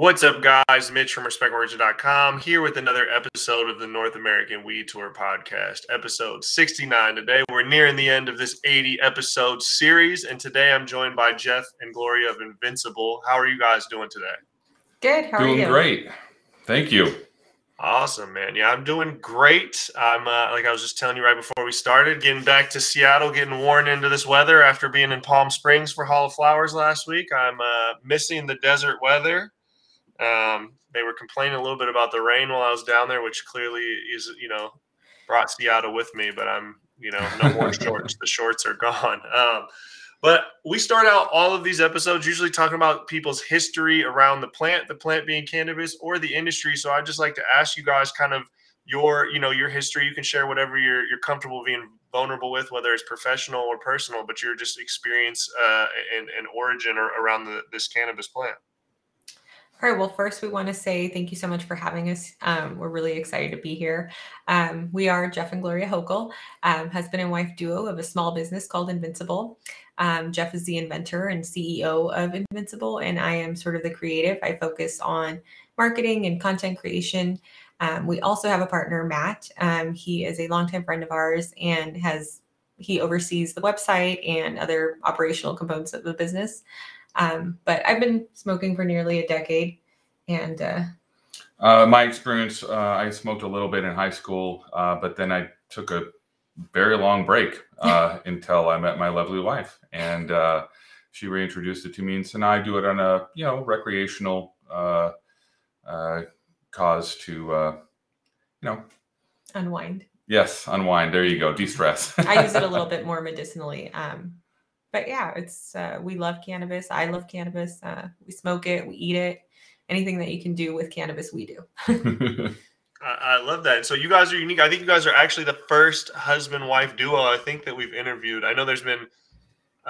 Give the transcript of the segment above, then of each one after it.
What's up, guys? Mitch from RespectMyRegion.com here with another episode of the North American Weed Tour podcast, episode 69. Today, we're nearing the end of this 80 episode series, and today I'm joined by Jeff and Gloria of Invincibowl. How are you guys doing today? Good. How doing are you? Doing great. Thank you. Awesome, man. Yeah, I'm doing great. I'm uh, like I was just telling you right before we started, getting back to Seattle, getting worn into this weather after being in Palm Springs for Hall of Flowers last week. I'm uh, missing the desert weather. Um, they were complaining a little bit about the rain while I was down there, which clearly is, you know, brought Seattle with me, but I'm, you know, no more shorts. The shorts are gone. Um, but we start out all of these episodes usually talking about people's history around the plant, the plant being cannabis or the industry. So I'd just like to ask you guys kind of your, you know, your history. You can share whatever you're, you're comfortable being vulnerable with, whether it's professional or personal, but your just experience uh, and, and origin or, around the, this cannabis plant. All right. Well, first, we want to say thank you so much for having us. Um, we're really excited to be here. Um, we are Jeff and Gloria Hochul, um, husband and wife duo of a small business called Invincibowl. Um, Jeff is the inventor and CEO of Invincibowl, and I am sort of the creative. I focus on marketing and content creation. Um, we also have a partner, Matt. Um, he is a longtime friend of ours and has he oversees the website and other operational components of the business. Um, but I've been smoking for nearly a decade, and uh, uh, my experience, uh, I smoked a little bit in high school, uh, but then I took a very long break uh, until I met my lovely wife, and uh, she reintroduced it to me. And so now I do it on a you know recreational cause to you know unwind. Yes, unwind. There you go. De-stress. I use it a little bit more medicinally. Um, but yeah, it's uh, we love cannabis. I love cannabis. Uh, we smoke it, we eat it. Anything that you can do with cannabis, we do. I, I love that. So you guys are unique. I think you guys are actually the first husband wife duo I think that we've interviewed. I know there's been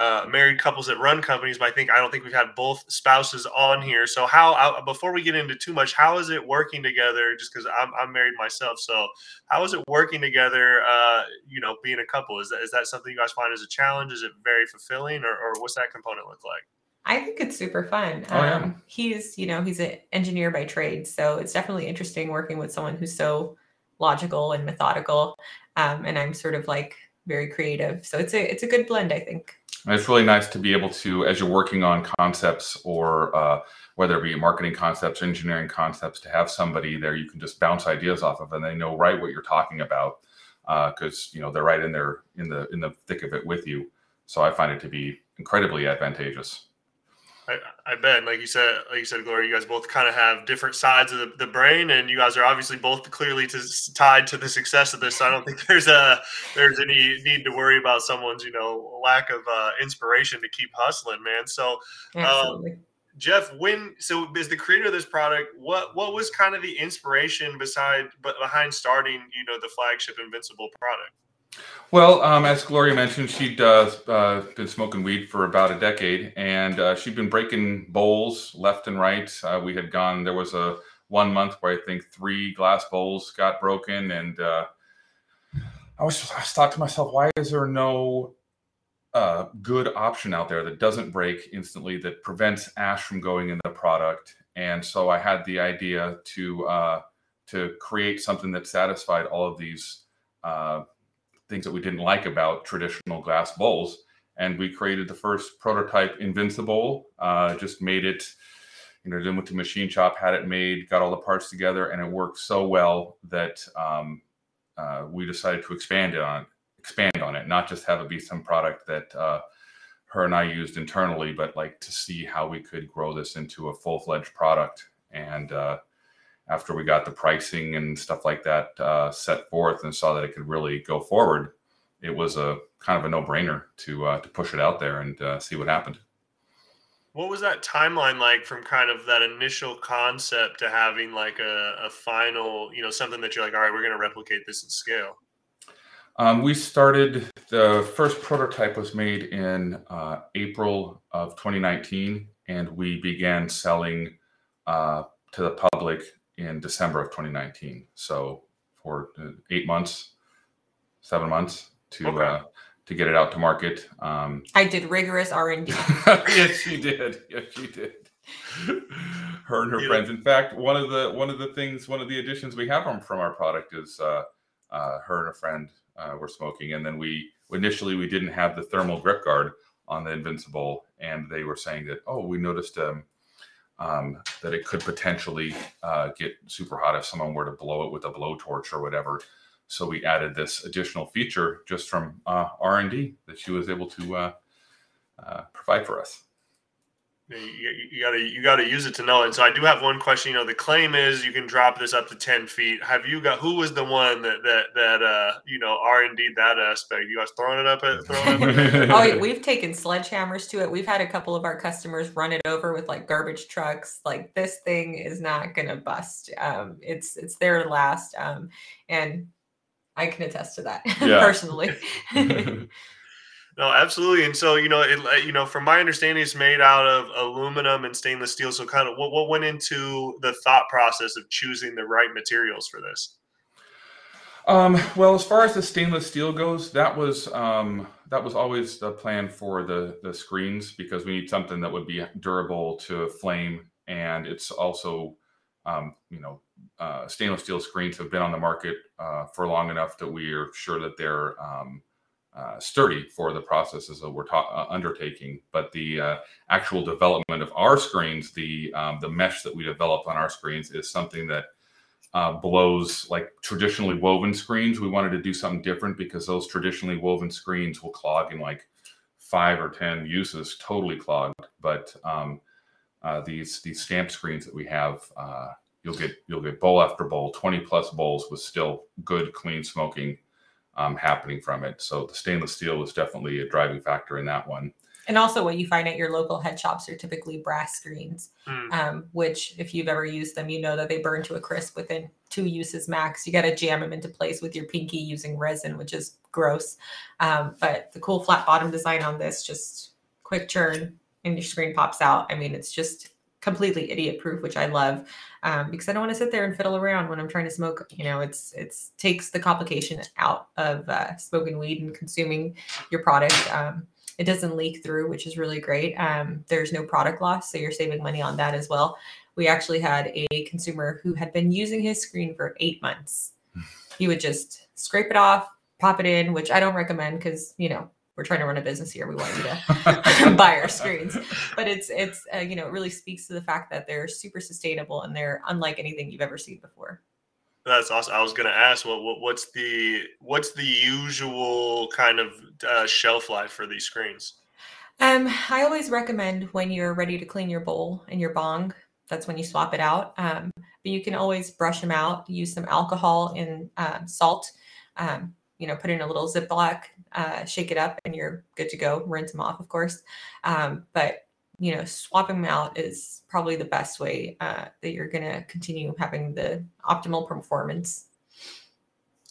uh, married couples that run companies, but I think I don't think we've had both spouses on here. So how uh, before we get into too much, how is it working together? Just because I'm, I'm married myself, so how is it working together? Uh, you know, being a couple is that is that something you guys find as a challenge? Is it very fulfilling, or, or what's that component look like? I think it's super fun. Oh, yeah. um, he's, you know, he's an engineer by trade, so it's definitely interesting working with someone who's so logical and methodical. Um, and I'm sort of like very creative, so it's a it's a good blend, I think. And it's really nice to be able to, as you're working on concepts or uh, whether it be marketing concepts, engineering concepts, to have somebody there you can just bounce ideas off of, and they know right what you're talking about because uh, you know they're right in there in the in the thick of it with you. So I find it to be incredibly advantageous. I, I bet, like you said, like you said, Gloria, you guys both kind of have different sides of the, the brain, and you guys are obviously both clearly to, tied to the success of this. So I don't think there's a there's any need to worry about someone's you know lack of uh, inspiration to keep hustling, man. So, um, Jeff, when so as the creator of this product, what what was kind of the inspiration beside but behind starting you know the flagship Invincibowl product? Well, um, as Gloria mentioned, she'd uh, uh, been smoking weed for about a decade, and uh, she'd been breaking bowls left and right. Uh, we had gone. There was a one month where I think three glass bowls got broken, and uh, I was I thought to myself, why is there no uh, good option out there that doesn't break instantly that prevents ash from going in the product? And so I had the idea to to create something that satisfied all of these things that we didn't like about traditional glass bowls. And we created the first prototype Invincibowl, uh, just made it, you know, then went to machine shop, had it made, got all the parts together, and it worked so well that um, uh, we decided to expand it on expand on it, not just have it be some product that uh, her and I used internally, but like to see how we could grow this into a full fledged product. And uh, after we got the pricing and stuff like that uh, set forth and saw that it could really go forward, it was a kind of a no brainer to uh, to push it out there and uh, see what happened. What was that timeline like from kind of that initial concept to having like a, a final, you know, something that you're like, all right, we're going to replicate this at scale? Um, we started, the first prototype was made in uh, April of 2019, and we began selling uh, to the public in December of 2019. So for uh, eight months, seven months to okay. uh, to get it out to market. Um, I did rigorous R and D. yes, she did. Yes, she did. her and her You know- friends. In fact, one of the one of the things, one of the additions we have from from our product is uh, uh, her and a friend uh, were smoking, and then we initially we didn't have the thermal grip guard on the Invincibowl, and they were saying that oh, we noticed um, um, that it could potentially uh, get super hot if someone were to blow it with a blowtorch or whatever. So we added this additional feature just from uh, R and D that she was able to uh, uh, provide for us. You, you- you gotta you gotta use it to know. And so I do have one question. You know, the claim is you can drop this up to ten feet. Have you got who was the one that that that uh you know R and D that aspect? You guys throwing it up at throwing it up? At, Oh, we've taken sledgehammers to it. We've had a couple of our customers run it over with like garbage trucks. Like this thing is not gonna bust. Um, it's it's there to last. Um, and I can attest to that Yeah. personally. No, absolutely. And so, you know, it, you know, from my understanding, it's made out of aluminum and stainless steel. So, kind of, what, what went into the thought process of choosing the right materials for this? Um, well, as far as the stainless steel goes, that was um, that was always the plan for the the screens because we need something that would be durable to flame, and it's also, um, you know, uh, stainless steel screens have been on the market uh, for long enough that we are sure that they're um, uh, sturdy for the processes that we're ta- uh, undertaking. But the uh, actual development of our screens, the um, the mesh that we developed on our screens, is something that uh, blows like traditionally woven screens. We wanted to do something different because those traditionally woven screens will clog in like five or ten uses, totally clogged. But um, uh, these these stamp screens that we have, uh, you'll get you'll get bowl after bowl, twenty plus bowls with still good clean smoking um, happening from it. So the stainless steel was definitely a driving factor in that one. and also, what you find at your local head shops are typically brass screens. Hmm. um, which if you've ever used them, you know that they burn to a crisp within two uses max. You got to jam them into place with your pinky using resin, which is gross. Um, but the cool flat bottom design on this, just quick churn and your screen pops out. I mean, it's just completely idiot proof, which I love um, because I don't want to sit there and fiddle around when I'm trying to smoke. You know, it's it's takes the complication out of uh, smoking weed and consuming your product. Um, it doesn't leak through, which is really great. Um, there's no product loss, so you're saving money on that as well. We actually had a consumer who had been using his screen for eight months. He would just scrape it off, pop it in, which I don't recommend because you know we're trying to run a business here. We want you to buy our screens, but it's it's uh, you know it really speaks to the fact that they're super sustainable and they're unlike anything you've ever seen before. That's awesome. I was going to ask, what, what what's the what's the usual kind of uh, shelf life for these screens? Um, I always recommend when you're ready to clean your bowl and your bong, that's when you swap it out. Um, but you can always brush them out, use some alcohol and um, salt. Um, you know, put in a little Ziploc, uh, shake it up, and you're good to go. Rinse them off, of course. Um, but you know, swapping them out is probably the best way uh, that you're going to continue having the optimal performance.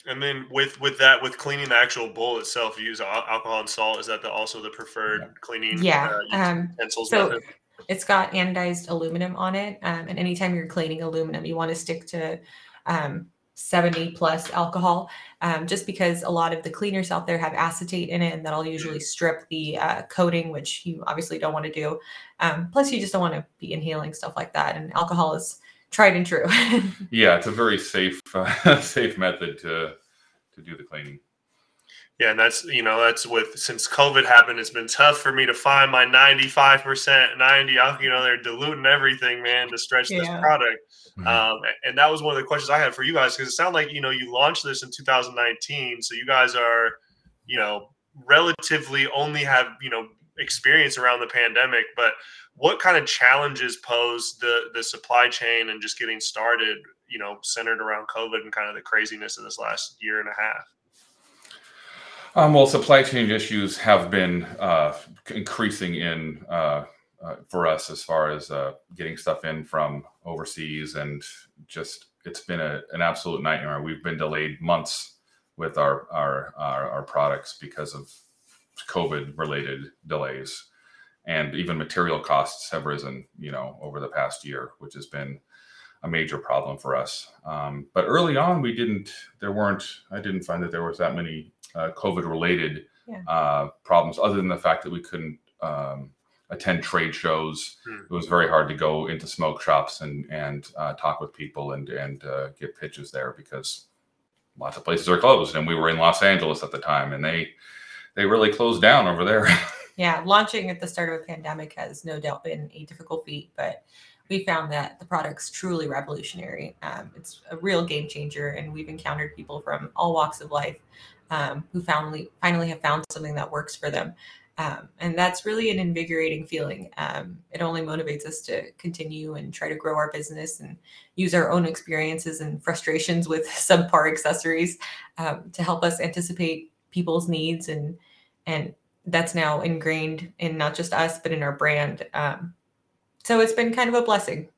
And then with with that, with cleaning the actual bowl itself, you use alcohol and salt. Is that the, also the preferred Yeah. cleaning? Yeah. uh, Um, utensils so method? it's got anodized aluminum on it. Um, and anytime you're cleaning aluminum, you want to stick to um, 70 plus alcohol, um, just because a lot of the cleaners out there have acetate in it, and that'll usually strip the uh, coating, which you obviously don't want to do. Um, plus, you just don't want to be inhaling stuff like that. And alcohol is tried and true. yeah, it's a very safe uh, safe method to to do the cleaning. Yeah, and that's you know that's with since COVID happened, it's been tough for me to find my ninety five percent ninety. You know they're diluting everything, man, to stretch this Yeah. product. Mhm. Um, and that was one of the questions I had for you guys because it sounded like you know you launched this in 2019, so you guys are you know relatively only have you know experience around the pandemic, but what kind of challenges pose the the supply chain and just getting started? You know, centered around COVID and kind of the craziness of this last year and a half. Um, well, supply chain issues have been uh, increasing in uh, uh, for us as far as uh, getting stuff in from overseas, and just it's been a, an absolute nightmare. We've been delayed months with our our our, our products because of COVID related delays, and even material costs have risen. You know, over the past year, which has been a major problem for us. Um, but early on, we didn't. There weren't. I didn't find that there was that many uh, COVID related Yeah. uh, problems, other than the fact that we couldn't um, attend trade shows. Hmm. It was very hard to go into smoke shops and and uh, talk with people and and uh, get pitches there because lots of places are closed. And we were in Los Angeles at the time, and they they really closed down over there. Yeah, launching at the start of a pandemic has no doubt been a difficult feat, but we found that the product's truly revolutionary. Um, it's a real game changer, and we've encountered people from all walks of life um, who finally finally have found something that works for them. Um, and that's really an invigorating feeling. Um, it only motivates us to continue and try to grow our business and use our own experiences and frustrations with subpar accessories um, to help us anticipate people's needs and and that's now ingrained in not just us but in our brand um, so it's been kind of a blessing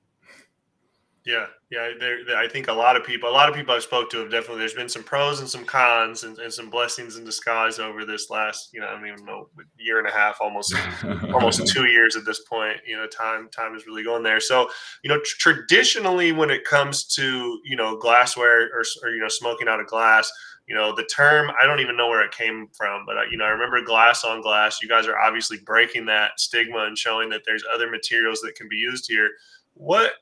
Yeah, yeah. There, there- I think a lot of people, a lot of people I've spoke to have definitely. There's been some pros and some cons, and, and some blessings in disguise over this last, you know, I don't even know, year and a half, almost almost two years at this point. You know, time time is really going there. So, you know, tr- traditionally, when it comes to you know glassware or, or you know smoking out of glass, you know, the term I don't even know where it came from, but you know, I remember glass on glass. You guys are obviously breaking that stigma and showing that there's other materials that can be used here. What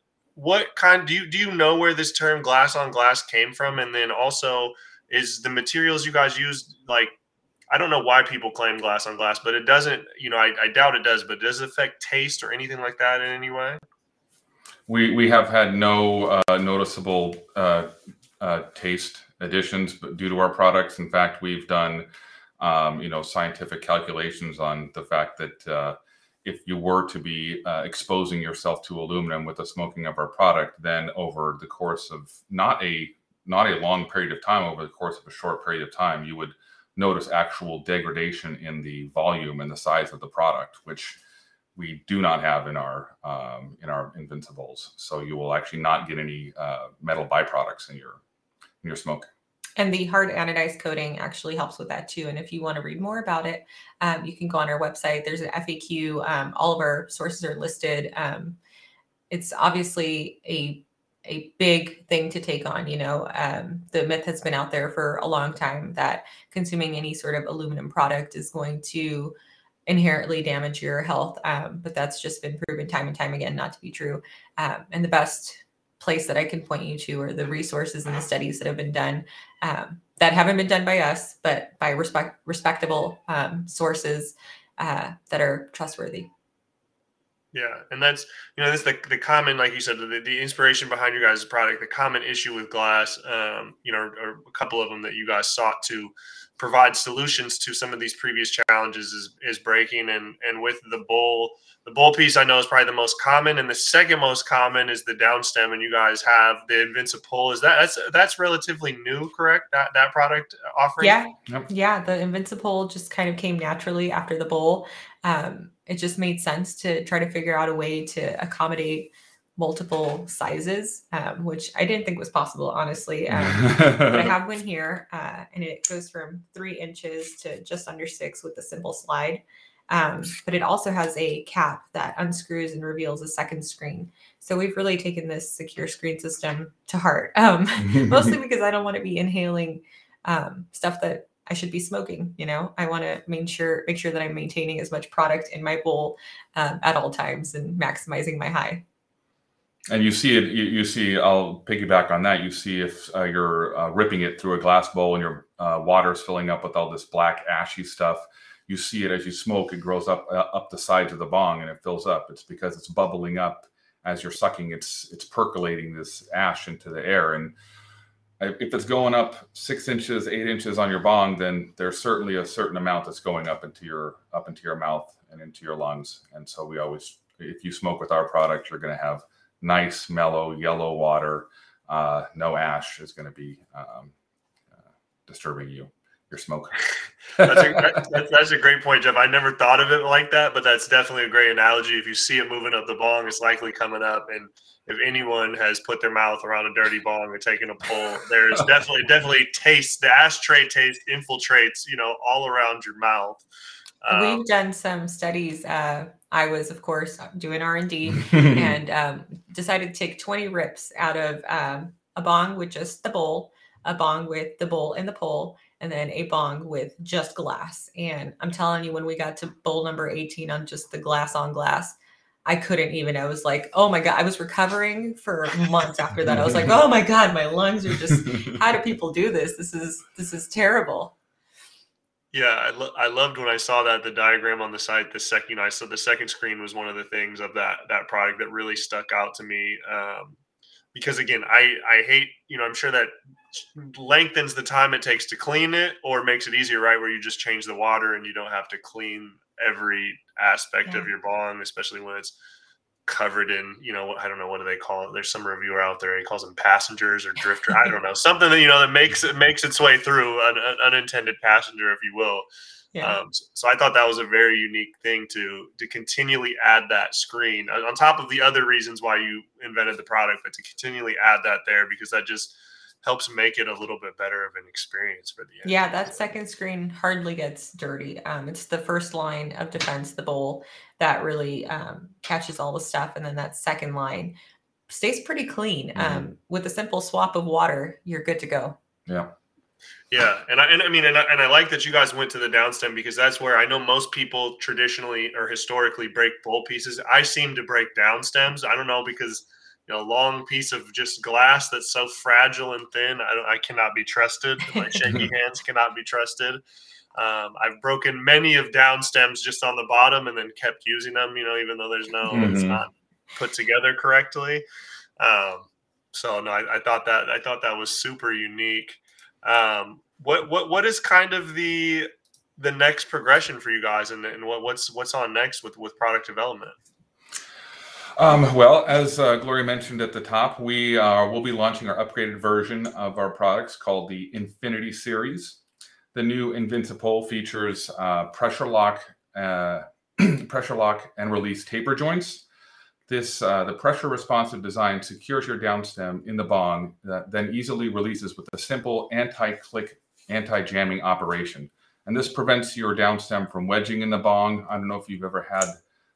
what kind do you do you know where this term glass on glass came from and then also is the materials you guys use like i don't know why people claim glass on glass but it doesn't you know i, I doubt it does but does it affect taste or anything like that in any way we we have had no uh, noticeable uh, uh, taste additions due to our products. In fact, we've done um, you know scientific calculations on the fact that uh, if you were to be uh, exposing yourself to aluminum with the smoking of our product, then over the course of not a not a long period of time, over the course of a short period of time, you would notice actual degradation in the volume and the size of the product, which we do not have in our um, in our Invincibowls. So you will actually not get any uh, metal byproducts in your your smoke. and the hard anodized coating actually helps with that too. And if you want to read more about it um, you can go on our website. There's an faq um, all of our sources are listed. Um, it's obviously a a big thing to take on you know um, the myth has been out there for a long time that consuming any sort of aluminum product is going to inherently damage your health. Um, but that's just been proven time and time again not to be true. Um, and the best place that i can point you to are the resources and the studies that have been done um, that haven't been done by us but by respect respectable um, sources uh, that are trustworthy Yeah, and that's you know this the the common like you said the, the inspiration behind your guys' product. The common issue with glass, um, you know, or a couple of them that you guys sought to provide solutions to some of these previous challenges is is breaking and and with the bowl the bowl piece I know is probably the most common and the second most common is the downstem and you guys have the Invincible is that that's that's relatively new correct that that product offering yeah Yep. yeah the invincible just kind of came naturally after the bowl um, it just made sense to try to figure out a way to accommodate multiple sizes um, which i didn't think was possible honestly um, but I have one here, uh, and it goes from three inches to just under six with a simple slide. Um, but it also has a cap that unscrews and reveals a second screen. So we've really taken this secure screen system to heart, um, mostly because I don't want to be inhaling um, stuff that I should be smoking. You know, I want to make sure make sure that I'm maintaining as much product in my bowl um, at all times and maximizing my high. and you see it. You, you see. I'll piggyback on that. You see if uh, you're uh, ripping it through a glass bowl and your uh, water is filling up with all this black ashy stuff. You see it as you smoke. It grows up uh, up the sides of the bong and it fills up. It's because it's bubbling up as you're sucking. It's it's percolating this ash into the air and if it's going up six inches, eight inches on your bong, then there's certainly a certain amount that's going up into your up into your mouth and into your lungs. And so we always, if you smoke with our product, you're going to have nice, mellow, yellow water. Uh, no ash is going to be um, uh, disturbing you, your smoke. that's, a, that's, that's a great point, Jeff. I never thought of it like that, but that's definitely a great analogy. If you see it moving up the bong, it's likely coming up. And if anyone has put their mouth around a dirty bong or taken a pull, there is definitely definitely taste. The ashtray taste infiltrates, you know, all around your mouth. Um, We've done some studies. Uh, I was, of course, doing R and D, and um, decided to take 20 rips out of um, a bong with just the bowl, a bong with the bowl and the pole, and then a bong with just glass. And I'm telling you, when we got to bowl number 18 on just the glass on glass, I couldn't even. I was like, oh my God. I was recovering for months after that. I was like, oh my God, my lungs are just, how do people do this? This is, this is terrible. Yeah, I, lo- I loved when I saw that the diagram on the site. The second I saw the second screen was one of the things of that that product that really stuck out to me. Um, because again, I I hate you know I'm sure that lengthens the time it takes to clean it or makes it easier, right? Where you just change the water and you don't have to clean every aspect Yeah. of your bong, especially when it's covered in, you know, I don't know what do they call it. There's some reviewer out there. He calls them passengers or drifter. I don't know something that you know that makes it makes its way through an, an unintended passenger, if you will. Yeah. Um, so, I thought that was a very unique thing to to continually add that screen on top of the other reasons why you invented the product, but to continually add that there because that just helps make it a little bit better of an experience for the end. Yeah, that second screen hardly gets dirty. Um, it's the first line of defense, the bowl, that really um, catches all the stuff, and then that second line stays pretty clean. Mhm. Um, with a simple swap of water, you're good to go. yeah. Yeah, and I and I mean, and I, and I like that you guys went to the downstem because that's where I know most people traditionally or historically break bowl pieces. I seem to break downstems. I don't know because you know, a long piece of just glass that's so fragile and thin. I don't, I cannot be trusted. My shaky hands cannot be trusted. Um, I've broken many of down stems just on the bottom and then kept using them. You know, even though there's no, it's Mhm. not put together correctly. Um, so no, I, I thought that I thought that was super unique. Um, what what what is kind of the the next progression for you guys, and, and what, what's what's on next with with product development? Um, well, as uh, Gloria mentioned at the top, we uh, will be launching our upgraded version of our products called the Infinity Series. The new Invincible features uh, pressure lock, uh, pressure lock and release taper joints. This uh, the pressure responsive design secures your downstem in the bong that then easily releases with a simple anti-click, anti-jamming operation. And this prevents your downstem from wedging in the bong. I don't know if you've ever had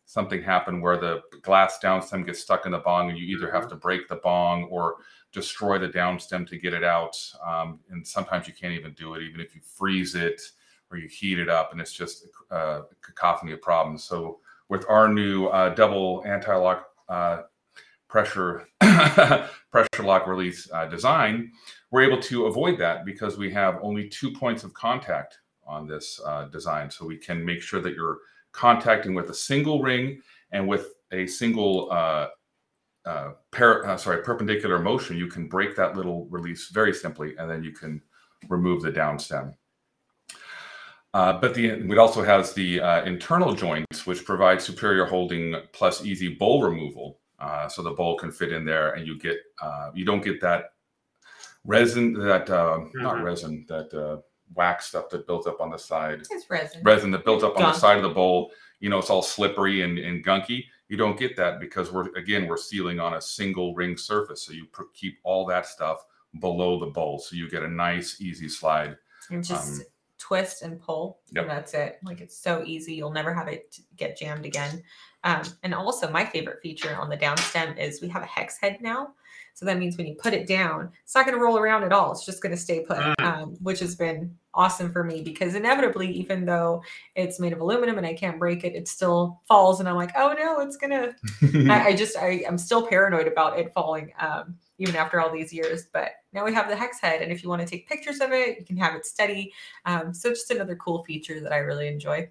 something happen where the glass downstem gets stuck in the bong and you either have to break the bong or destroy the downstem to get it out. Um, and sometimes you can't even do it, even if you freeze it or you heat it up, and it's just a cacophony of problems. So with our new uh, double anti-lock uh, pressure pressure lock release uh, design, we're able to avoid that because we have only two points of contact on this uh, design. So we can make sure that you're contacting with a single ring and with a single uh, uh, par- uh, sorry perpendicular motion, you can break that little release very simply, and then you can remove the downstem. Uh, but the it also has the uh, internal joints, which provide superior holding plus easy bowl removal. Uh, so the bowl can fit in there, and you get uh, you don't get that resin that uh, not resin that uh, wax stuff that built up on the side It's resin. resin that built up on the side of the bowl. You know, it's all slippery and, and gunky. You don't get that because we're again we're sealing on a single ring surface, so you pr- keep all that stuff below the bowl, so you get a nice easy slide. And just Um, twist and pull. yep. And that's it. Like it's so easy. You'll never have it get jammed again. Um, and also, my favorite feature on the downstem is we have a hex head now. So that means when you put it down, it's not going to roll around at all. It's just going to stay put, Mm. um, which has been awesome for me because inevitably, even though it's made of aluminum and I can't break it, it still falls. And I'm like, oh no, it's going to I, I just I, I'm still paranoid about it falling, um, even after all these years. But now we have the hex head, and if you want to take pictures of it, you can have it steady. Um, so just another cool feature that I really enjoy.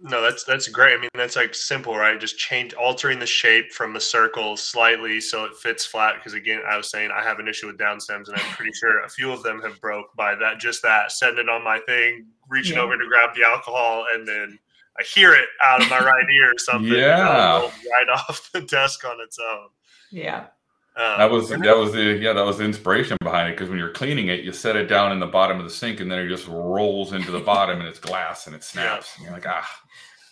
No, that's that's great. I mean, that's like simple, right? Just change altering the shape from the circle slightly so it fits flat. Because again, I was saying I have an issue with downstems, and I'm pretty sure a few of them have broke by that. Just that setting it on my thing, reaching Yeah. over to grab the alcohol, and then I hear it out of my right ear or something. Yeah. it'll right off the desk on its own. Yeah, Um, That was that was the yeah that was the inspiration behind it because when you're cleaning it, you set it down in the bottom of the sink and then it just rolls into the bottom and it's glass and it snaps. And you're like ah,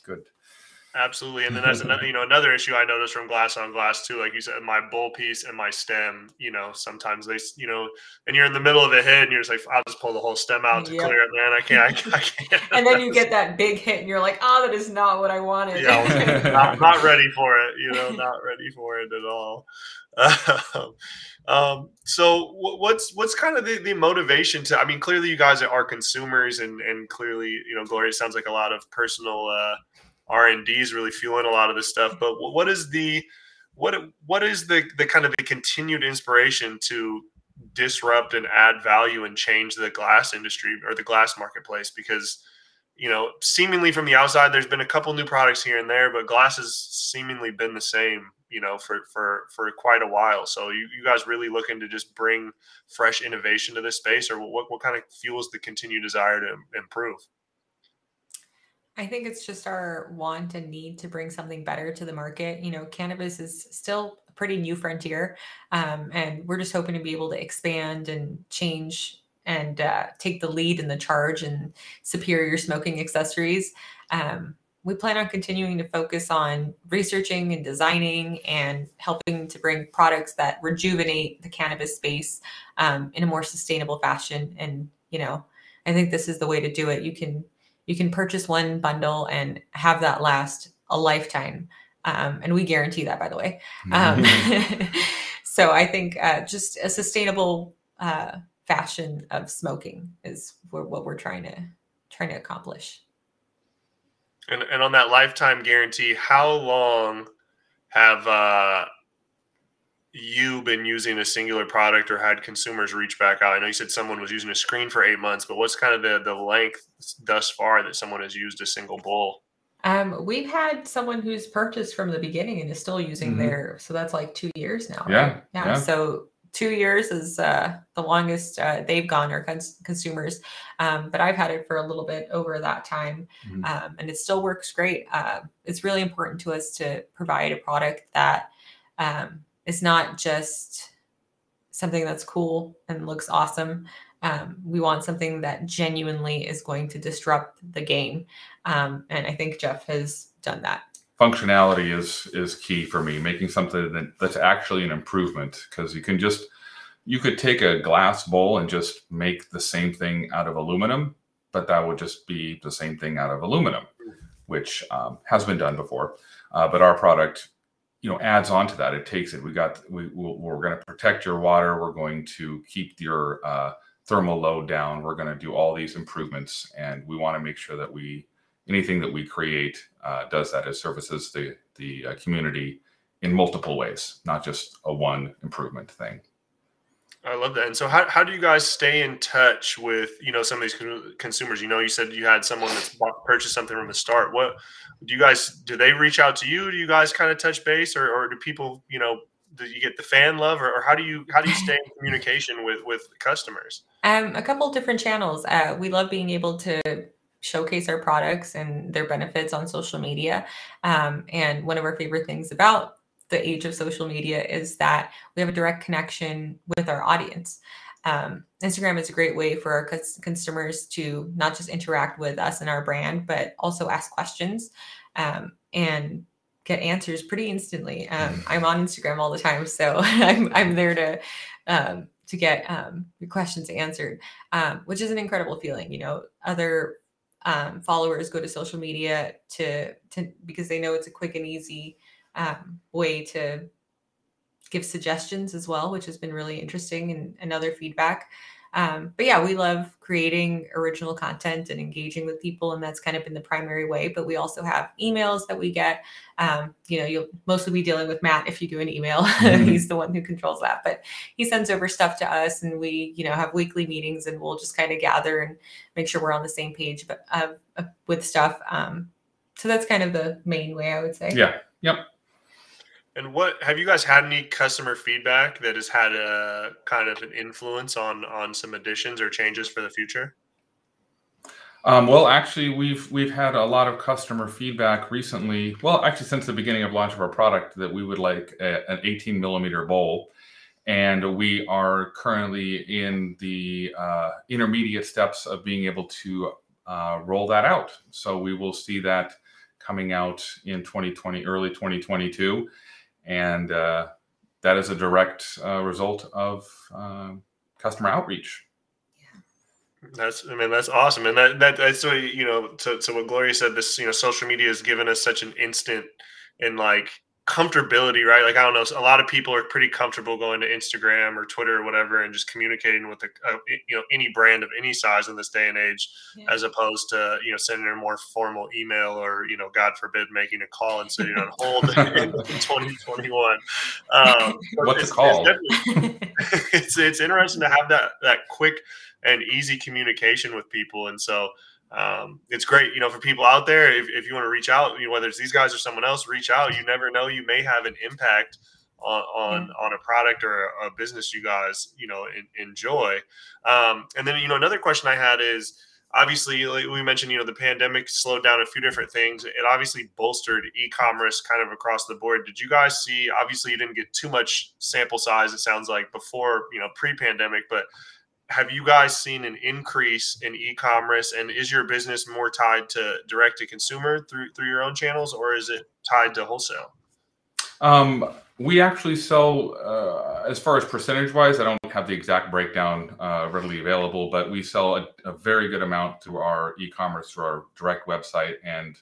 good. Absolutely, and then that's another you know another issue I noticed from glass on glass too. Like you said, my bowl piece and my stem. You know, sometimes they you know, and you're in the middle of a hit, and you're just like, I'll just pull the whole stem out to yep. clear it, man. I can't, I can't. I can't. and then you get that big hit, and you're like, oh, that is not what I wanted. Yeah, not, not, ready for it. You know, not ready for it at all. um, so what's what's kind of the, the motivation to? I mean, clearly you guys are consumers, and and clearly you know, Gloria sounds like a lot of personal. Uh, R and D is really fueling a lot of this stuff. But what is the what what is the the kind of the continued inspiration to disrupt and add value and change the glass industry or the glass marketplace? Because you know, seemingly from the outside, there's been a couple new products here and there, but glass has seemingly been the same, you know, for for for quite a while. So you, you guys really looking to just bring fresh innovation to this space, or what what kind of fuels the continued desire to improve? I think it's just our want and need to bring something better to the market. You know, cannabis is still a pretty new frontier, um, and we're just hoping to be able to expand and change and uh, take the lead in the charge and superior smoking accessories. Um, we plan on continuing to focus on researching and designing and helping to bring products that rejuvenate the cannabis space um, in a more sustainable fashion. And you know, I think this is the way to do it. You can you can purchase one bundle and have that last a lifetime. Um, and we guarantee that, by the way. Um, so I think uh, just a sustainable uh, fashion of smoking is what we're trying to trying to accomplish. And, and on that lifetime guarantee, how long have uh, you been using a singular product or had consumers reach back out? I know you said someone was using a screen for eight months, but what's kind of the, the length thus far that someone has used a single bowl? Um, we've had someone who's purchased from the beginning and is still using mm-hmm. their, so that's like two years now. Yeah, right? yeah. yeah. So two years is uh, the longest uh, they've gone or cons- consumers. Um, but I've had it for a little bit over that time, mm-hmm. um, and it still works great. Uh, it's really important to us to provide a product that um, it's not just something that's cool and looks awesome. Um, we want something that genuinely is going to disrupt the game, um, and I think Jeff has done that. Functionality is is key for me. Making something that, that's actually an improvement because you can just you could take a glass bowl and just make the same thing out of aluminum, but that would just be the same thing out of aluminum, which um, has been done before. Uh, but our product you know adds on to that it takes it we got we, we're going to protect your water we're going to keep your uh, thermal load down we're going to do all these improvements and we want to make sure that we anything that we create uh, does that as services the the uh, community in multiple ways not just a one improvement thing I love that. And so, how, how do you guys stay in touch with you know some of these consumers? You know, you said you had someone that's bought, purchased something from the start. What do you guys do? They reach out to you? Do you guys kind of touch base, or, or do people you know do you get the fan love, or, or how do you how do you stay in communication with with customers? Um, a couple different channels. Uh, we love being able to showcase our products and their benefits on social media. Um, and one of our favorite things about the age of social media is that we have a direct connection with our audience. Um, Instagram is a great way for our consumers to not just interact with us and our brand, but also ask questions um, and get answers pretty instantly. Um, I'm on Instagram all the time, so I'm, I'm there to um, to get um, your questions answered, um, which is an incredible feeling. You know, other followers go to social media to to because they know it's a quick and easy um, way to give suggestions as well, which has been really interesting and another feedback. Um, but yeah, we love creating original content and engaging with people, and that's kind of been the primary way. But we also have emails that we get. Um, you know, you'll mostly be dealing with Matt if you do an email. Mm-hmm. He's the one who controls that, but he sends over stuff to us, and we, you know, have weekly meetings, and we'll just kind of gather and make sure we're on the same page, but uh, uh, with stuff. Um, so that's kind of the main way I would say. Yeah. Yep. And what have you guys had any customer feedback that has had a kind of an influence on on some additions or changes for the future? Um, well, actually, we've we've had a lot of customer feedback recently. Well, actually, since the beginning of launch of our product, that we would like a, an 18 millimeter bowl, and we are currently in the uh, intermediate steps of being able to uh, roll that out. So we will see that coming out in 2020, early 2022, and uh, that is a direct uh, result of uh, customer outreach. That's, I mean, that's awesome, and that, that that's what you know. To, to what Gloria said, this you know, social media has given us such an instant and like comfortability, right? Like I don't know, a lot of people are pretty comfortable going to Instagram or Twitter or whatever and just communicating with a, a you know any brand of any size in this day and age, yeah. as opposed to you know sending a more formal email or you know God forbid making a call and sitting on hold in, 2021. Um, What's the call? It's, it's it's interesting to have that that quick and easy communication with people, and so um, it's great, you know, for people out there. If, if you want to reach out, you know, whether it's these guys or someone else, reach out. You never know; you may have an impact on on, on a product or a, business you guys, you know, in, enjoy. Um, and then, you know, another question I had is obviously, like we mentioned, you know, the pandemic slowed down a few different things. It obviously bolstered e-commerce kind of across the board. Did you guys see? Obviously, you didn't get too much sample size. It sounds like before, you know, pre-pandemic, but have you guys seen an increase in e-commerce and is your business more tied to direct to consumer through through your own channels or is it tied to wholesale? Um, we actually sell uh, as far as percentage wise i don't have the exact breakdown uh, readily available but we sell a, a, very good amount through our e-commerce through our direct website and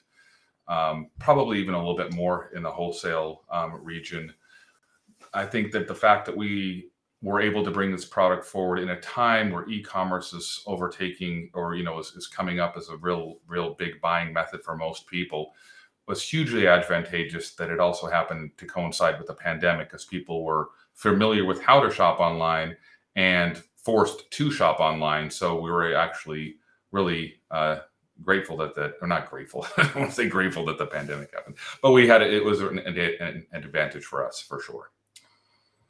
um, probably even a little bit more in the wholesale um, region. I think that the fact that we we're able to bring this product forward in a time where e-commerce is overtaking or you know is, is coming up as a real real big buying method for most people was hugely advantageous that it also happened to coincide with the pandemic because people were familiar with how to shop online and forced to shop online. So we were actually really uh, grateful that that or not grateful i don't want to say grateful that the pandemic happened but we had it was an, an, an advantage for us for sure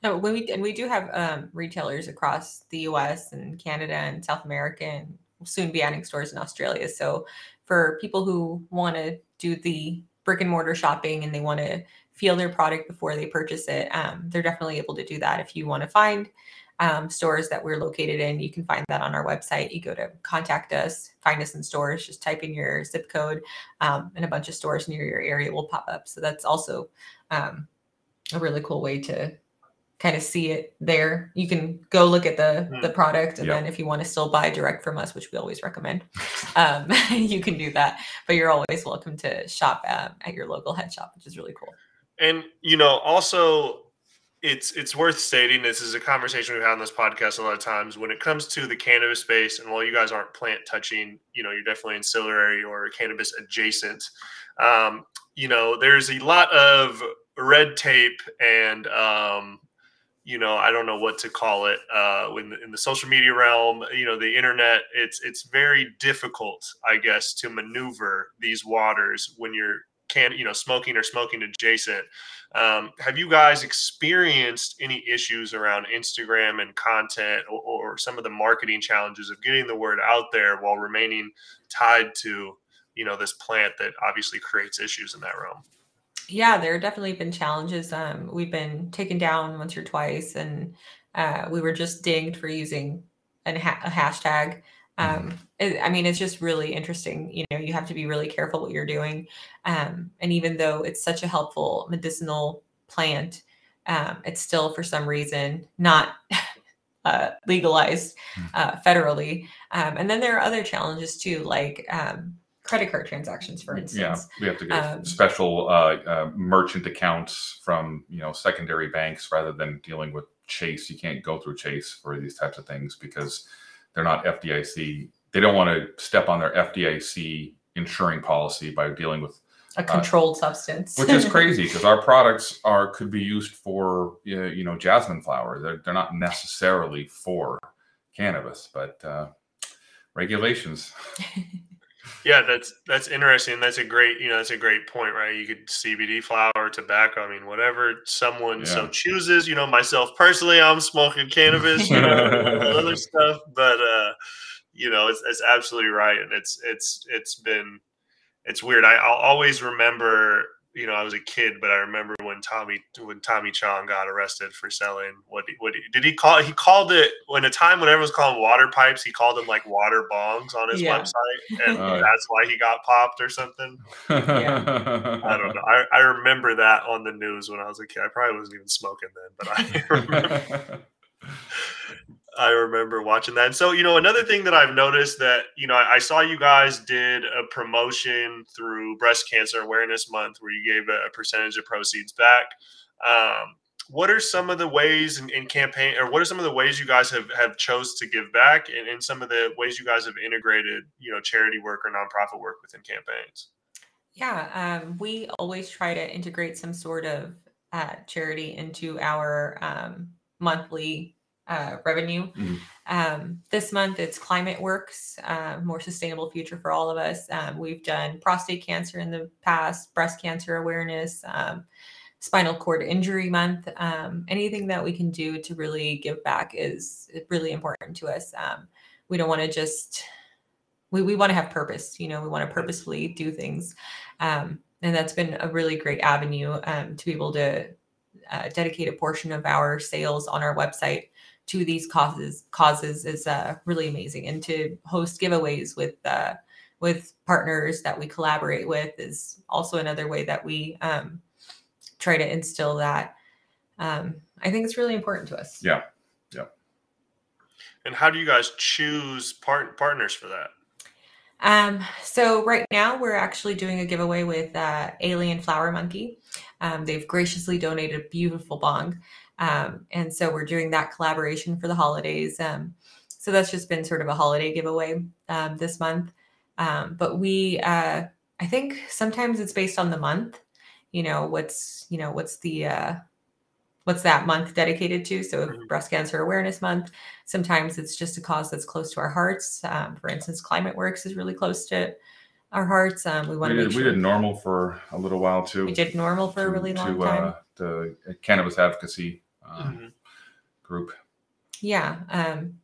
no, when we and we do have um, retailers across the U.S. and Canada and South America, and we'll soon be adding stores in Australia. So, for people who want to do the brick and mortar shopping and they want to feel their product before they purchase it, um, they're definitely able to do that. If you want to find um, stores that we're located in, you can find that on our website. You go to contact us, find us in stores, just type in your zip code, um, and a bunch of stores near your area will pop up. So that's also um, a really cool way to kind of see it there. You can go look at the mm. the product, and yep. then if you want to still buy direct from us, which we always recommend, um, you can do that. But you're always welcome to shop um, at your local head shop, which is really cool. And you know, also, it's it's worth stating this is a conversation we've had on this podcast a lot of times when it comes to the cannabis space. And while you guys aren't plant touching, you know, you're definitely ancillary or cannabis adjacent. Um, you know, there's a lot of red tape and um, you know i don't know what to call it uh when in the social media realm you know the internet it's it's very difficult i guess to maneuver these waters when you're can you know smoking or smoking adjacent. Um, have you guys experienced any issues around instagram and content or, or some of the marketing challenges of getting the word out there while remaining tied to you know this plant that obviously creates issues in that realm yeah, there have definitely been challenges. Um, we've been taken down once or twice, and uh, we were just dinged for using an ha- a hashtag. Mm-hmm. Um, it, I mean, it's just really interesting. You know, you have to be really careful what you're doing. Um, and even though it's such a helpful medicinal plant, um, it's still for some reason not uh, legalized hmm. uh, federally. Um, and then there are other challenges too, like um, credit card transactions, for instance. Yeah, we have to get um, special uh, uh, merchant accounts from you know secondary banks rather than dealing with Chase. You can't go through Chase for these types of things because they're not FDIC. They don't want to step on their FDIC insuring policy by dealing with a uh, controlled uh, substance, which is crazy because our products are could be used for you know jasmine flower. They're they're not necessarily for cannabis, but uh, regulations. Yeah, that's that's interesting. That's a great, you know, that's a great point, right? You could CBD flower, tobacco. I mean, whatever someone yeah. so chooses. You know, myself personally, I'm smoking cannabis, you know, other stuff, but uh, you know, it's it's absolutely right, and it's it's it's been it's weird. I, I'll always remember you know I was a kid, but I remember when Tommy when Tommy Chong got arrested for selling what what did he call he called it when a time when everyone was calling water pipes he called them like water bongs on his Yeah. website and oh, yeah. that's why he got popped or something. I don't know. I, I remember that on the news when I was a kid. I probably wasn't even smoking then, but I remember I remember watching that. And so, you know, another thing that I've noticed that, you know, I, I saw you guys did a promotion through Breast Cancer Awareness Month where you gave a, a percentage of proceeds back. Um, what are some of the ways in, in campaign or what are some of the ways you guys have, have chose to give back and, and some of the ways you guys have integrated, you know, charity work or nonprofit work within campaigns? Yeah, um, we always try to integrate some sort of uh, charity into our um, monthly uh, revenue. Mhm. Um, this month it's Climate Works, uh, more sustainable future for all of us. Um, we've done prostate cancer in the past, breast cancer awareness, um, spinal cord injury month. Um, anything that we can do to really give back is really important to us. Um, we don't want to just we, we want to have purpose you know we want to purposefully do things um, and that's been a really great avenue um, to be able to uh, dedicate a portion of our sales on our website to these causes causes is uh, really amazing and to host giveaways with uh, with partners that we collaborate with is also another way that we um, try to instill that um, i think it's really important to us Yeah. Yeah. And how do you guys choose part, partners for that? Um, so right now we're actually doing a giveaway with uh, Alien Flower Monkey. Um, they've graciously donated a beautiful bong, um, and so we're doing that collaboration for the holidays. Um, so that's just been sort of a holiday giveaway um, this month. Um, but we, uh, I think sometimes it's based on the month. You know what's you know what's the uh, what's that month dedicated to? So Mhm. breast cancer awareness month. Sometimes it's just a cause that's close to our hearts. Um, for instance, Climate Works is really close to our hearts. Um, we want we to did, make we did NORML for a little while too. we did NORML for a really long to, time. Uh, the cannabis advocacy uh, Mhm. group. Yeah. Um,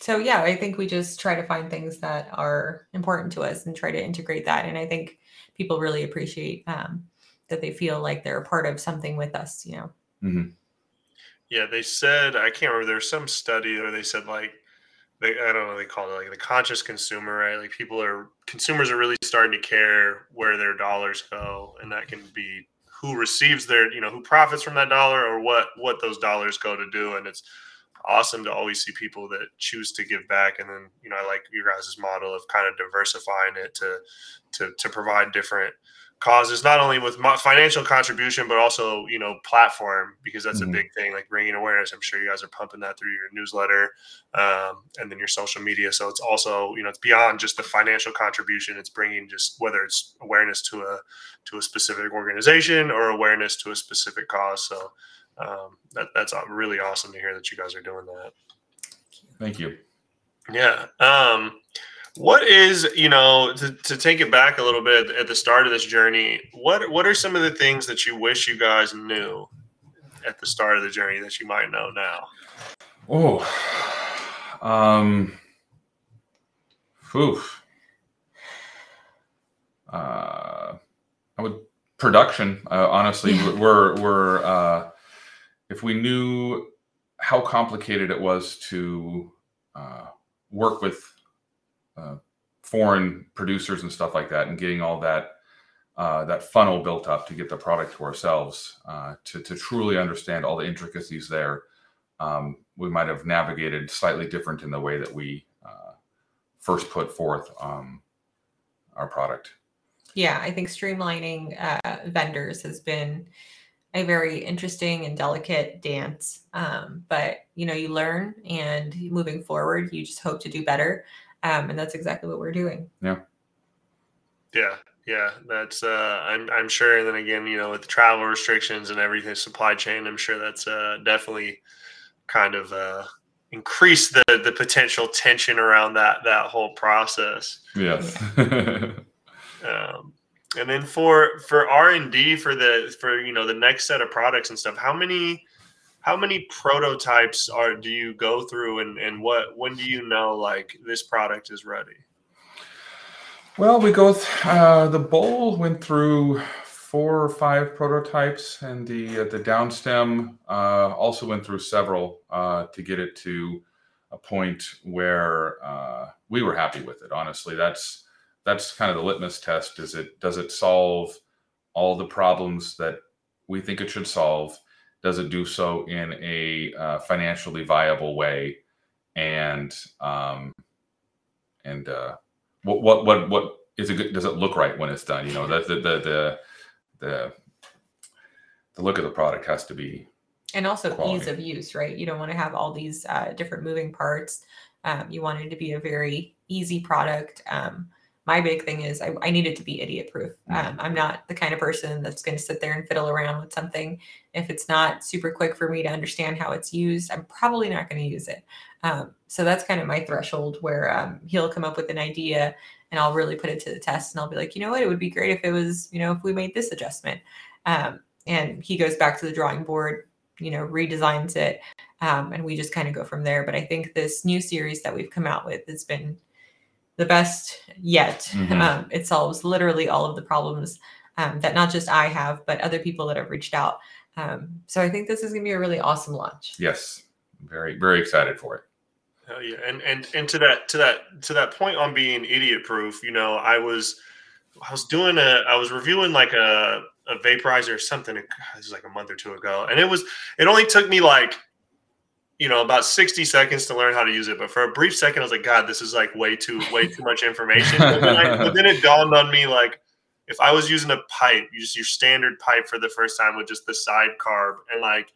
so yeah, I think we just try to find things that are important to us and try to integrate that. And I think people really appreciate um, that they feel like they're a part of something with us. You know. Yeah, they said I can't remember. There's some study where they said like I don't know they call it like the conscious consumer, right? Like people are consumers are really starting to care where their dollars go, and that can be who receives their you know who profits from that dollar or what what those dollars go to do, and it's awesome to always see people that choose to give back and then you know i like your guys' model of kind of diversifying it to to to provide different causes not only with financial contribution but also you know platform because that's Mhm. a big thing like bringing awareness i'm sure you guys are pumping that through your newsletter um, and then your social media so it's also you know it's beyond just the financial contribution it's bringing just whether it's awareness to a to a specific organization or awareness to a specific cause so um, that, that's really awesome to hear that you guys are doing that Thank you. yeah. Um, what is you know to, to take it back a little bit at the start of this journey? What what are some of the things that you wish you guys knew at the start of the journey that you might know now? Oh, um, oof. Uh, I would production. Uh, honestly, Yeah. we're we're uh, if we knew how complicated it was to uh, work with uh, foreign producers and stuff like that, and getting all that uh, that funnel built up to get the product to ourselves, uh, to to truly understand all the intricacies there um, we might have navigated slightly different in the way that we uh, first put forth um, our product. Yeah, I think streamlining uh, vendors has been a very interesting and delicate dance. Um, but you know, you learn, and moving forward, you just hope to do better. Um, and that's exactly what we're doing. Yeah, yeah, yeah, that's uh, I'm I'm sure. And then again, you know, with the travel restrictions and everything, supply chain, I'm sure that's uh, definitely kind of uh, increased the the potential tension around that that whole process. Yes. um, and then for for R and D for the for you know the next set of products and stuff, how many how many prototypes are do you go through and and what when do you know like this product is ready? well, we go. Th- uh, the bowl went through four or five prototypes, and the uh, the downstem uh, also went through several uh, to get it to a point where uh, we were happy with it. Honestly, that's that's kind of the litmus test. Is it does it solve all the problems that we think it should solve? Does it do so in a uh, financially viable way? And um, and uh, what what what what is it? Good, Does it look right when it's done? You know, that the the the the, the look of the product has to be and also quality. ease of use, right? You don't want to have all these uh, different moving parts. Um, you want it to be a very easy product. Um, my big thing is I, I need it to be idiot proof. Um, I'm not the kind of person that's going to sit there and fiddle around with something. If it's not super quick for me to understand how it's used, I'm probably not going to use it. Um, so that's kind of my threshold where um, he'll come up with an idea and I'll really put it to the test and I'll be like, you know what, it would be great if it was, you know, if we made this adjustment. Um, and he goes back to the drawing board, you know, redesigns it, um, and we just kind of go from there. But I think this new series that we've come out with has been the best yet. Mhm. Um, it solves literally all of the problems um, that not just I have, but other people that have reached out. Um, so I think this is going to be a really awesome launch. yes, very very excited for it. Hell yeah, and and and to that to that to that point on being idiot proof, you know, I was I was doing a I was reviewing like a a vaporizer or something. It was like a month or two ago, and it was it only took me like you know about 60 seconds to learn how to use it but for a brief second i was like god this is like way too way too much information. But then, I, but then it dawned on me like if i was using a pipe just your standard pipe for the first time with just the side carb and like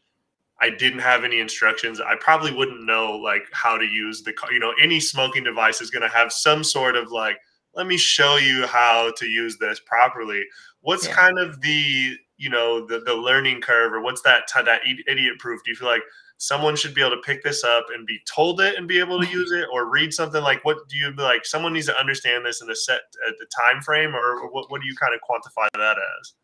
i didn't have any instructions i probably wouldn't know like how to use the car you know any smoking device is going to have some sort of like let me show you how to use this properly. What's Yeah. kind of the you know the the learning curve or what's that t- that idiot proof? Do you feel like someone should be able to pick this up and be told it and be able to use it or read something like what do you like someone needs to understand this in a set at the time frame or what, what do you kind of quantify that as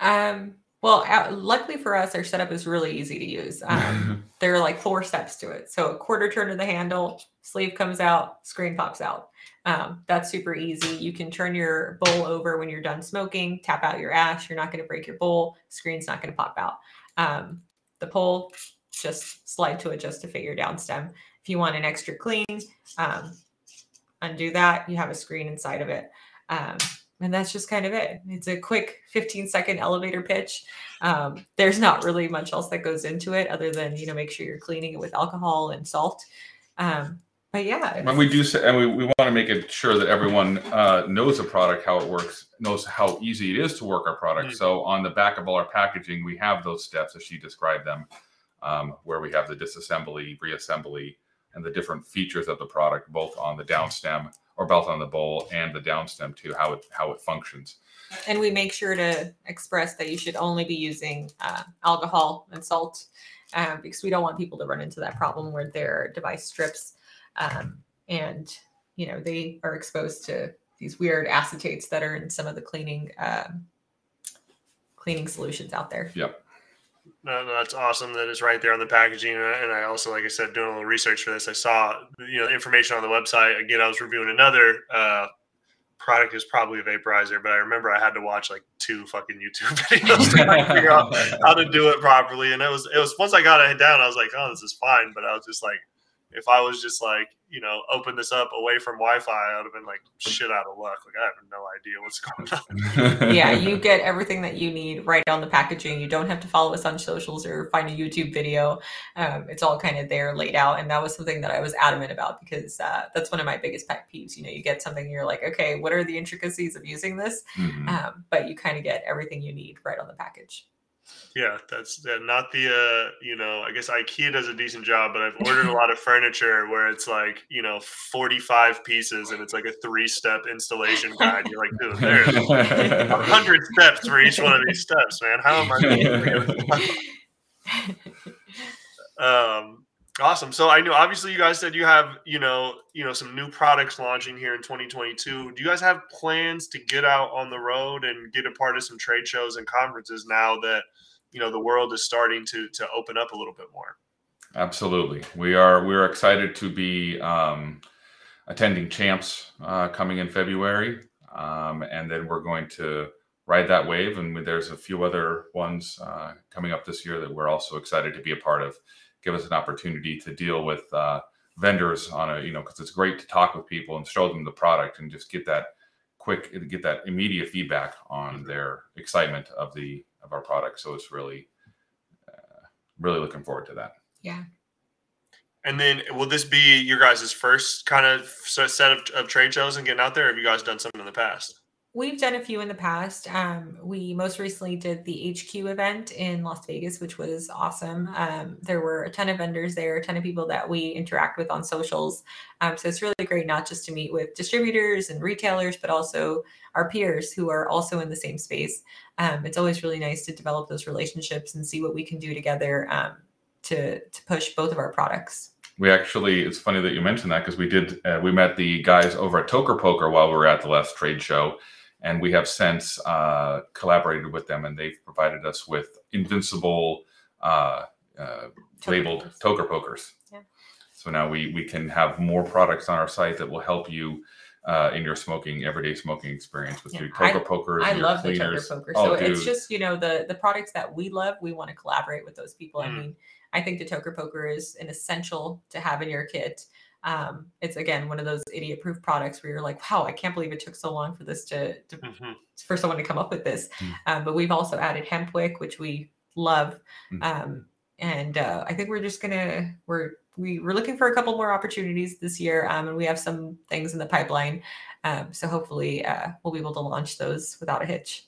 Um, well, uh, luckily for us, our setup is really easy to use. Um, there are like four steps to it. So a quarter turn of the handle, sleeve comes out, screen pops out. Um, that's super easy. You can turn your bowl over when you're done smoking, tap out your ash. You're not going to break your bowl. Screen's not going to pop out. Um, the pole, just slide to adjust to fit your down stem. If you want an extra clean, um, undo that. You have a screen inside of it. Um, and that's just kind of it. It's a quick 15 second elevator pitch. Um, there's not really much else that goes into it other than you know make sure you're cleaning it with alcohol and salt. Um, but yeah, And we do say, and we, we want to make it sure that everyone uh, knows the product, how it works, knows how easy it is to work our product. Mm. So on the back of all our packaging, we have those steps as she described them, um, where we have the disassembly, reassembly, and the different features of the product, both on the downstem or both on the bowl and the downstem too, how it how it functions. and we make sure to express that you should only be using uh, alcohol and salt um, because we don't want people to run into that problem where their device strips um, and you know they are exposed to these weird acetates that are in some of the cleaning um, cleaning solutions out there. No, no, that's awesome that it's right there on the packaging. And I, also, like I said, doing a little research for this, I saw you know the information on the website. Again, I was reviewing another uh, product is probably a vaporizer, but I remember I had to watch like two fucking YouTube videos to figure out how to do it properly. And it was it was once I got it down, I was like, oh, this is fine. But I was just like, if I was just like, you know, open this up away from Wi-Fi, I would have been like shit out of luck. Like I have no idea what's going on. yeah, you get everything that you need right on the packaging. You don't have to follow us on socials or find a YouTube video. Um, it's all kind of there laid out. And that was something that I was adamant about because uh, that's one of my biggest pet peeves. You know, you get something, you're like, okay, what are the intricacies of using this? Mhm. Um, but you kind of get everything you need right on the package. Yeah, that's uh, not the uh, you know. I guess IKEA does a decent job, but I've ordered a lot of furniture where it's like you know forty five pieces and it's like a three step installation guide. You're like, dude, there's a hundred steps for each one of these steps, man. How am I? Gonna um, awesome. So I know obviously you guys said you have you know you know some new products launching here in 2022. Do you guys have plans to get out on the road and get a part of some trade shows and conferences now that you know the world is starting to to open up a little bit more? Absolutely, we are we are excited to be um, attending Champs uh, coming in February, um, and then we're going to ride that wave. And there's a few other ones uh, coming up this year that we're also excited to be a part of. Give us an opportunity to deal with uh, vendors on a, you know, because it's great to talk with people and show them the product and just get that quick, get that immediate feedback on their excitement of the of our product. So it's really, uh, really looking forward to that. Yeah. And then will this be your guys' first kind of set of, of trade shows and getting out there? have you guys done something in the past? We've done a few in the past. Um, we most recently did the HQ event in Las Vegas, which was awesome. Um, there were a ton of vendors there, a ton of people that we interact with on socials. Um, so it's really great not just to meet with distributors and retailers, but also our peers who are also in the same space. Um, it's always really nice to develop those relationships and see what we can do together um, to to push both of our products we actually it's funny that you mentioned that because we did uh, we met the guys over at toker poker while we were at the last trade show and we have since uh, collaborated with them and they've provided us with Invincibowl uh, uh labeled toker pokers yeah. so now we we can have more products on our site that will help you uh, in your smoking everyday smoking experience with yeah, your toker pokers. I love cleaners. the toker poker. Oh, so it's just you know the the products that we love. We want to collaborate with those people. Mm. I mean, I think the toker poker is an essential to have in your kit. Um, it's again one of those idiot proof products where you're like, wow, I can't believe it took so long for this to, to mm-hmm. for someone to come up with this. Mm. Um, but we've also added hemp wick, which we love. Mm. Um, and uh, I think we're just gonna we're we, we're looking for a couple more opportunities this year, um, and we have some things in the pipeline. Um, so hopefully, uh, we'll be able to launch those without a hitch.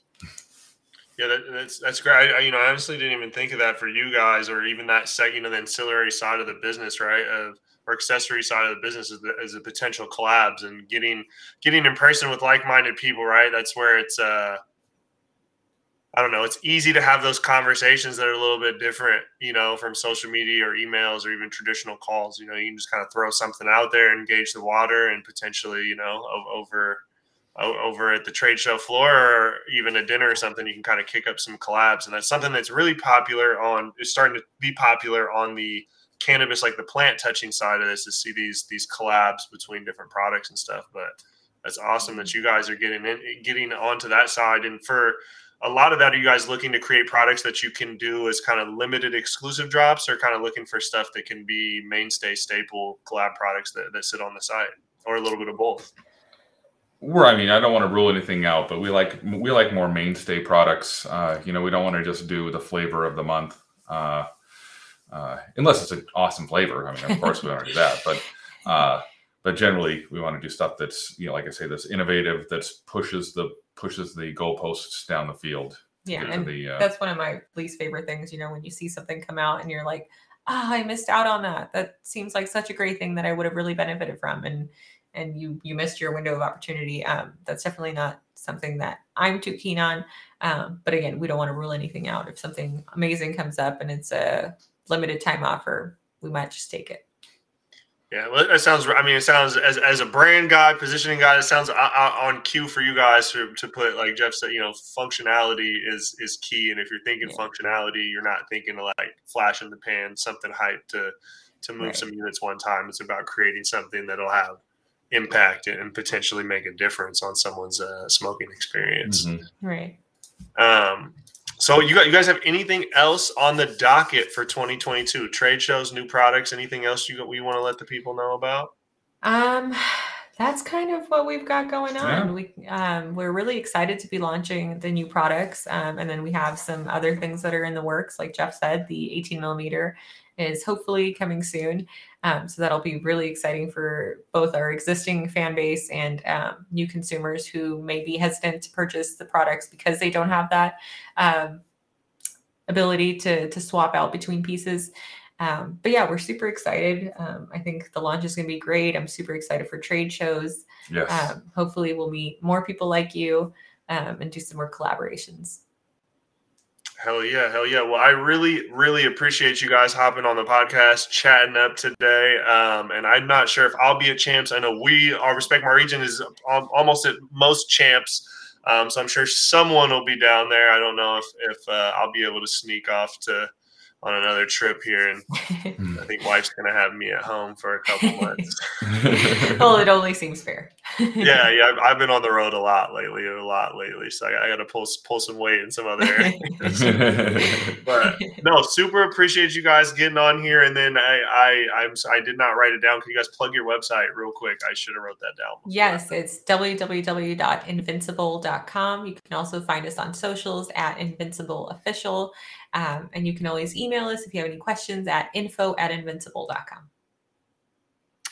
Yeah, that, that's that's great. I, you know, I honestly didn't even think of that for you guys, or even that set, you know, the ancillary side of the business, right? Of or accessory side of the business is, the, a potential collabs and getting getting in person with like-minded people, right? That's where it's uh I don't know, it's easy to have those conversations that are a little bit different, you know, from social media or emails or even traditional calls. You know, you can just kind of throw something out there, engage the water, and potentially, you know, over over at the trade show floor or even a dinner or something, you can kind of kick up some collabs. And that's something that's really popular on is starting to be popular on the cannabis, like the plant touching side of this, to see these these collabs between different products and stuff. But that's awesome that you guys are getting in getting onto that side. And for a lot of that, are you guys looking to create products that you can do as kind of limited exclusive drops or kind of looking for stuff that can be mainstay staple collab products that, that sit on the site or a little bit of both? we're i mean i don't want to rule anything out but we like we like more mainstay products uh, you know we don't want to just do the flavor of the month uh, uh, unless it's an awesome flavor i mean of course we want to do that but uh, but generally we want to do stuff that's you know like i say that's innovative that's pushes the pushes the goalposts down the field yeah and the, uh, that's one of my least favorite things you know when you see something come out and you're like oh i missed out on that. That seems like such a great thing that i would have really benefited from and and you you missed your window of opportunity. Um, that's definitely not something that i'm too keen on. Um, but again we don't want to rule anything out. If something amazing comes up and it's a limited time offer we might just take it yeah, well, that sounds. I mean, it sounds as, as a brand guy, positioning guy. It sounds on cue for you guys to, to put like Jeff said. You know, functionality is is key, and if you're thinking yeah. functionality, you're not thinking of like flash in the pan, something hype to to move right. some units one time. It's about creating something that'll have impact and potentially make a difference on someone's uh, smoking experience. Mm-hmm. Right. Um, so you got you guys have anything else on the docket for 2022? Trade shows, new products, anything else you we want to let the people know about? Um that's kind of what we've got going on. Yeah. We um, we're really excited to be launching the new products, um, and then we have some other things that are in the works. Like Jeff said, the 18 millimeter is hopefully coming soon. Um, so that'll be really exciting for both our existing fan base and um, new consumers who may be hesitant to purchase the products because they don't have that um, ability to, to swap out between pieces. Um, but yeah, we're super excited. Um, I think the launch is going to be great. I'm super excited for trade shows. Yes. Um, hopefully, we'll meet more people like you and do some more collaborations. Hell yeah, hell yeah. Well, I really, really appreciate you guys hopping on the podcast, chatting up today. Um, and I'm not sure if I'll be at champs. I know we, our Respect My Region is almost at most champs. Um, so I'm sure someone will be down there. I don't know if, if uh, I'll be able to sneak off to on another trip here. And hmm. I think wife's going to have me at home for a couple months. well, it only seems fair. yeah, yeah. I've, I've, been on the road a lot lately, a lot lately. So I, I got to pull pull some weight in some other areas. but no, super appreciate you guys getting on here. And then I I I'm, I did not write it down. Can you guys plug your website real quick? I should have wrote that down. Before. Yes, it's www.invincibowl.com. You can also find us on socials at Invincibowl Official. Um, and you can always email us if you have any questions at info at invincibowl.com.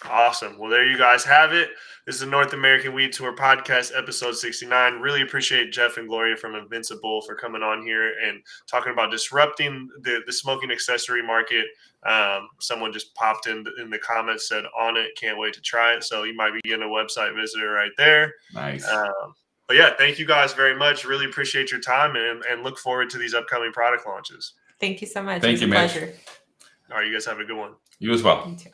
Awesome. Well, there you guys have it. This is the North American Weed Tour podcast, episode 69. Really appreciate Jeff and Gloria from Invincibowl for coming on here and talking about disrupting the, the smoking accessory market. Um, someone just popped in in the comments, said on it, can't wait to try it. So you might be getting a website visitor right there. Nice. Um, but yeah, thank you guys very much. Really appreciate your time and, and look forward to these upcoming product launches. Thank you so much. Thank you, pleasure. All right, you guys have a good one. You as well. You too.